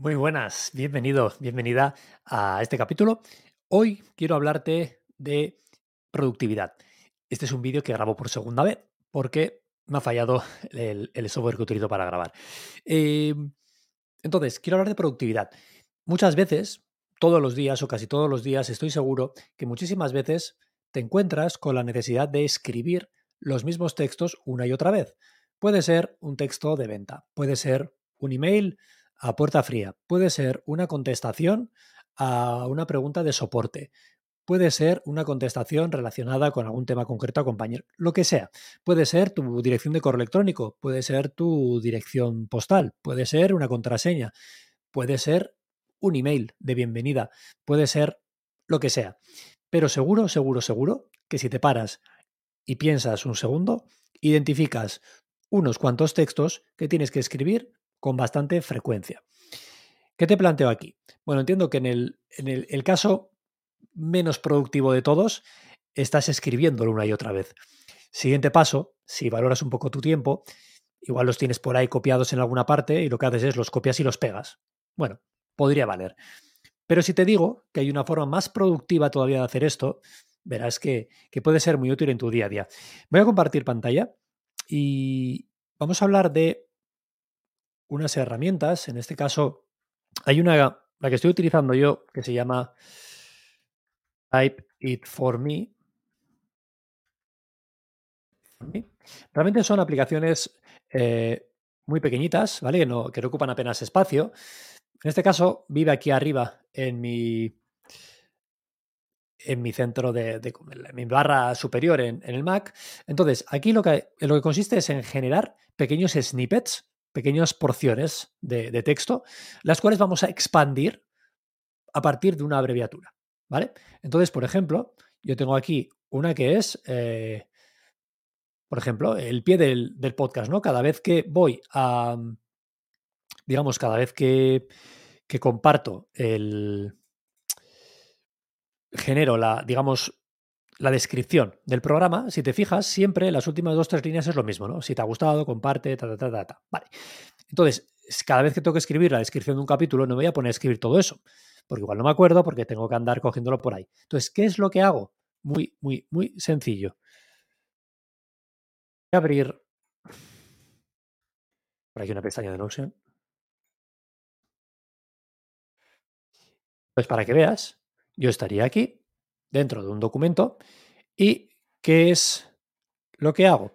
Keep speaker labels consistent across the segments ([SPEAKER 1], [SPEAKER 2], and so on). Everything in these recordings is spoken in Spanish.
[SPEAKER 1] Muy buenas, bienvenido, bienvenida a este capítulo. Hoy quiero hablarte de productividad. Este es un vídeo que grabo por segunda vez porque me ha fallado el, software que utilizo para grabar. Em, entonces, quiero hablar de productividad. Muchas veces, todos los días o casi todos los días, estoy seguro que muchísimas veces te encuentras con la necesidad de escribir los mismos textos una y otra vez. Puede ser un texto de venta, puede ser un email a puerta fría. Puede ser una contestación a una pregunta de soporte. Puede ser una contestación relacionada con algún tema concreto a compañero, lo que sea. Puede ser tu dirección de correo electrónico, puede ser tu dirección postal, puede ser una contraseña, puede ser un email de bienvenida, puede ser lo que sea. Pero seguro, seguro, seguro que si te paras y piensas un segundo, identificas unos cuantos textos que tienes que escribir con bastante frecuencia. ¿Qué te planteo aquí? Bueno, entiendo que en el, en el, caso menos productivo de todos, estás escribiéndolo una y otra vez. Siguiente paso, si valoras un poco tu tiempo, igual los tienes por ahí copiados en alguna parte y lo que haces es los copias y los pegas. Bueno, podría valer. Pero si te digo que hay una forma más productiva todavía de hacer esto, verás que, que puede ser muy útil en tu día a día. Voy a compartir pantalla y vamos a hablar de unas herramientas. En este caso, hay una, la que estoy utilizando yo, que se llama Type It For Me. Realmente son aplicaciones eh, muy pequeñitas, ¿vale? Que no, que ocupan apenas espacio. En este caso, vive aquí arriba en mi, en mi centro de, de, mi barra superior en, en, el Mac. Entonces, aquí lo que, lo que consiste es en generar pequeños snippets pequeñas porciones de, texto, las cuales vamos a expandir a partir de una abreviatura. ¿Vale? Entonces, por ejemplo, yo tengo aquí una que es, eh, por ejemplo, el pie del, podcast, ¿no? Cada vez que voy a, digamos, cada vez que, que comparto el, genero la, digamos, la descripción del programa, si te fijas, siempre las últimas dos tres líneas es lo mismo, ¿no? Si te ha gustado, comparte, ta, ta, ta, ta, ta. Vale. Entonces, cada vez que tengo que escribir la descripción de un capítulo, no me voy a poner a escribir todo eso, porque igual no me acuerdo, porque tengo que andar cogiéndolo por ahí. Entonces, ¿qué es lo que hago? Muy, muy, muy sencillo. Voy a abrir por aquí una pestaña de Notion. Pues para que veas, yo estaría aquí dentro de un documento. ¿Y qué es lo que hago?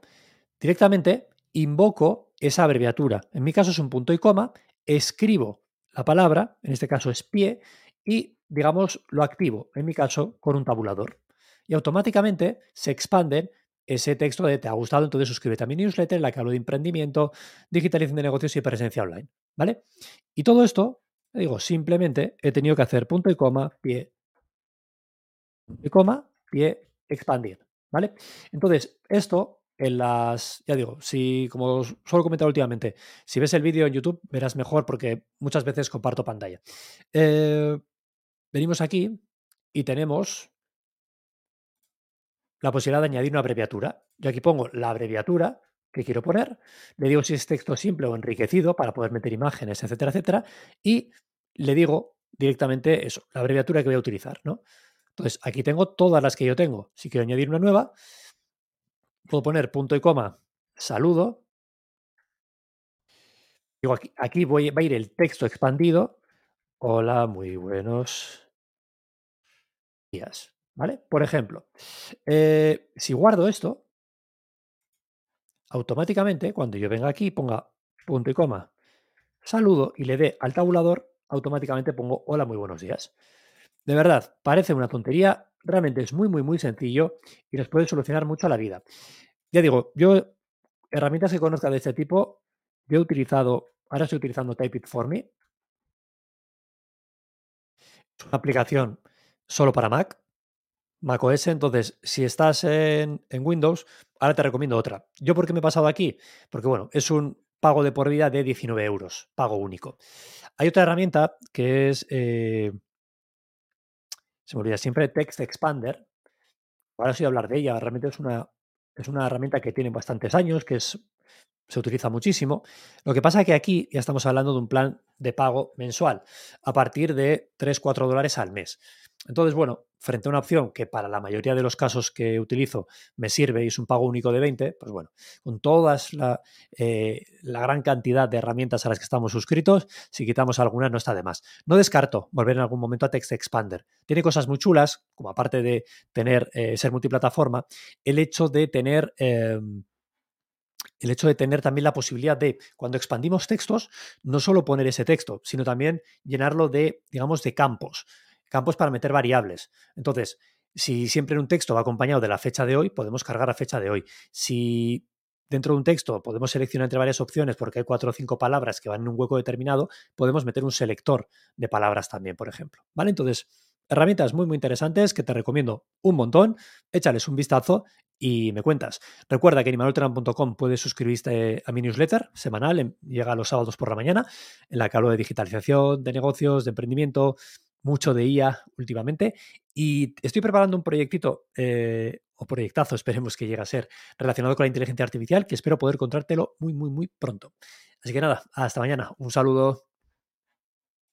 [SPEAKER 1] Directamente invoco esa abreviatura. En mi caso es un punto y coma, escribo la palabra, en este caso es pie, y digamos lo activo, en mi caso con un tabulador. Y automáticamente se expande ese texto de te ha gustado, entonces suscríbete a mi newsletter la que hablo de emprendimiento, digitalización de negocios y presencia online. ¿Vale? Y todo esto, digo, simplemente he tenido que hacer punto y coma, pie, y coma, pie, expandir, ¿vale? Entonces, esto en las, ya digo, si, como suelo comentar últimamente, si ves el vídeo en YouTube verás mejor porque muchas veces comparto pantalla. Eh, venimos aquí y tenemos la posibilidad de añadir una abreviatura. Yo aquí pongo la abreviatura que quiero poner, le digo si es texto simple o enriquecido para poder meter imágenes, etcétera, etcétera, y le digo directamente eso, la abreviatura que voy a utilizar, ¿no? Entonces, aquí tengo todas las que yo tengo. Si quiero añadir una nueva, puedo poner punto y coma, saludo. Digo, aquí, aquí voy, va a ir el texto expandido. Hola, muy buenos días. ¿Vale? Por ejemplo, eh, si guardo esto, automáticamente, cuando yo venga aquí, ponga punto y coma, saludo y le dé al tabulador, automáticamente pongo hola, muy buenos días. De verdad, parece una tontería, realmente es muy, muy, muy sencillo y nos puede solucionar mucho la vida. Ya digo, yo herramientas que conozca de este tipo, yo he utilizado, ahora estoy utilizando Type It For Me. Es una aplicación solo para Mac, Mac OS, entonces si estás en, en, Windows, ahora te recomiendo otra. ¿Yo por qué me he pasado aquí? Porque bueno, es un pago de por vida de 19 euros, pago único. Hay otra herramienta que es eh, se siempre Text Expander. Ahora sí hablar de ella, realmente es una, es una herramienta que tiene bastantes años, que es se utiliza muchísimo. Lo que pasa es que aquí ya estamos hablando de un plan de pago mensual a partir de 3-4 dólares al mes. Entonces, bueno, frente a una opción que para la mayoría de los casos que utilizo me sirve y es un pago único de 20, pues bueno, con todas la, eh, la, gran cantidad de herramientas a las que estamos suscritos, si quitamos algunas no está de más. No descarto volver en algún momento a Text Expander. Tiene cosas muy chulas, como aparte de tener eh, ser multiplataforma, el hecho de tener... Eh, el hecho de tener también la posibilidad de, cuando expandimos textos, no solo poner ese texto, sino también llenarlo de, digamos, de campos campos para meter variables. Entonces, si siempre en un texto va acompañado de la fecha de hoy, podemos cargar la fecha de hoy. Si dentro de un texto podemos seleccionar entre varias opciones porque hay cuatro o cinco palabras que van en un hueco determinado, podemos meter un selector de palabras también, por ejemplo. ¿Vale? Entonces, herramientas muy, muy interesantes que te recomiendo un montón. Échales un vistazo y me cuentas. Recuerda que en imanolteran.com puedes suscribirte a mi newsletter semanal, llega los sábados por la mañana, en la que hablo de digitalización, de negocios, de emprendimiento, mucho de IA últimamente y estoy preparando un proyectito eh, o proyectazo, esperemos que llegue a ser, relacionado con la inteligencia artificial, que espero poder contártelo muy, muy, muy pronto. Así que nada, hasta mañana. Un saludo.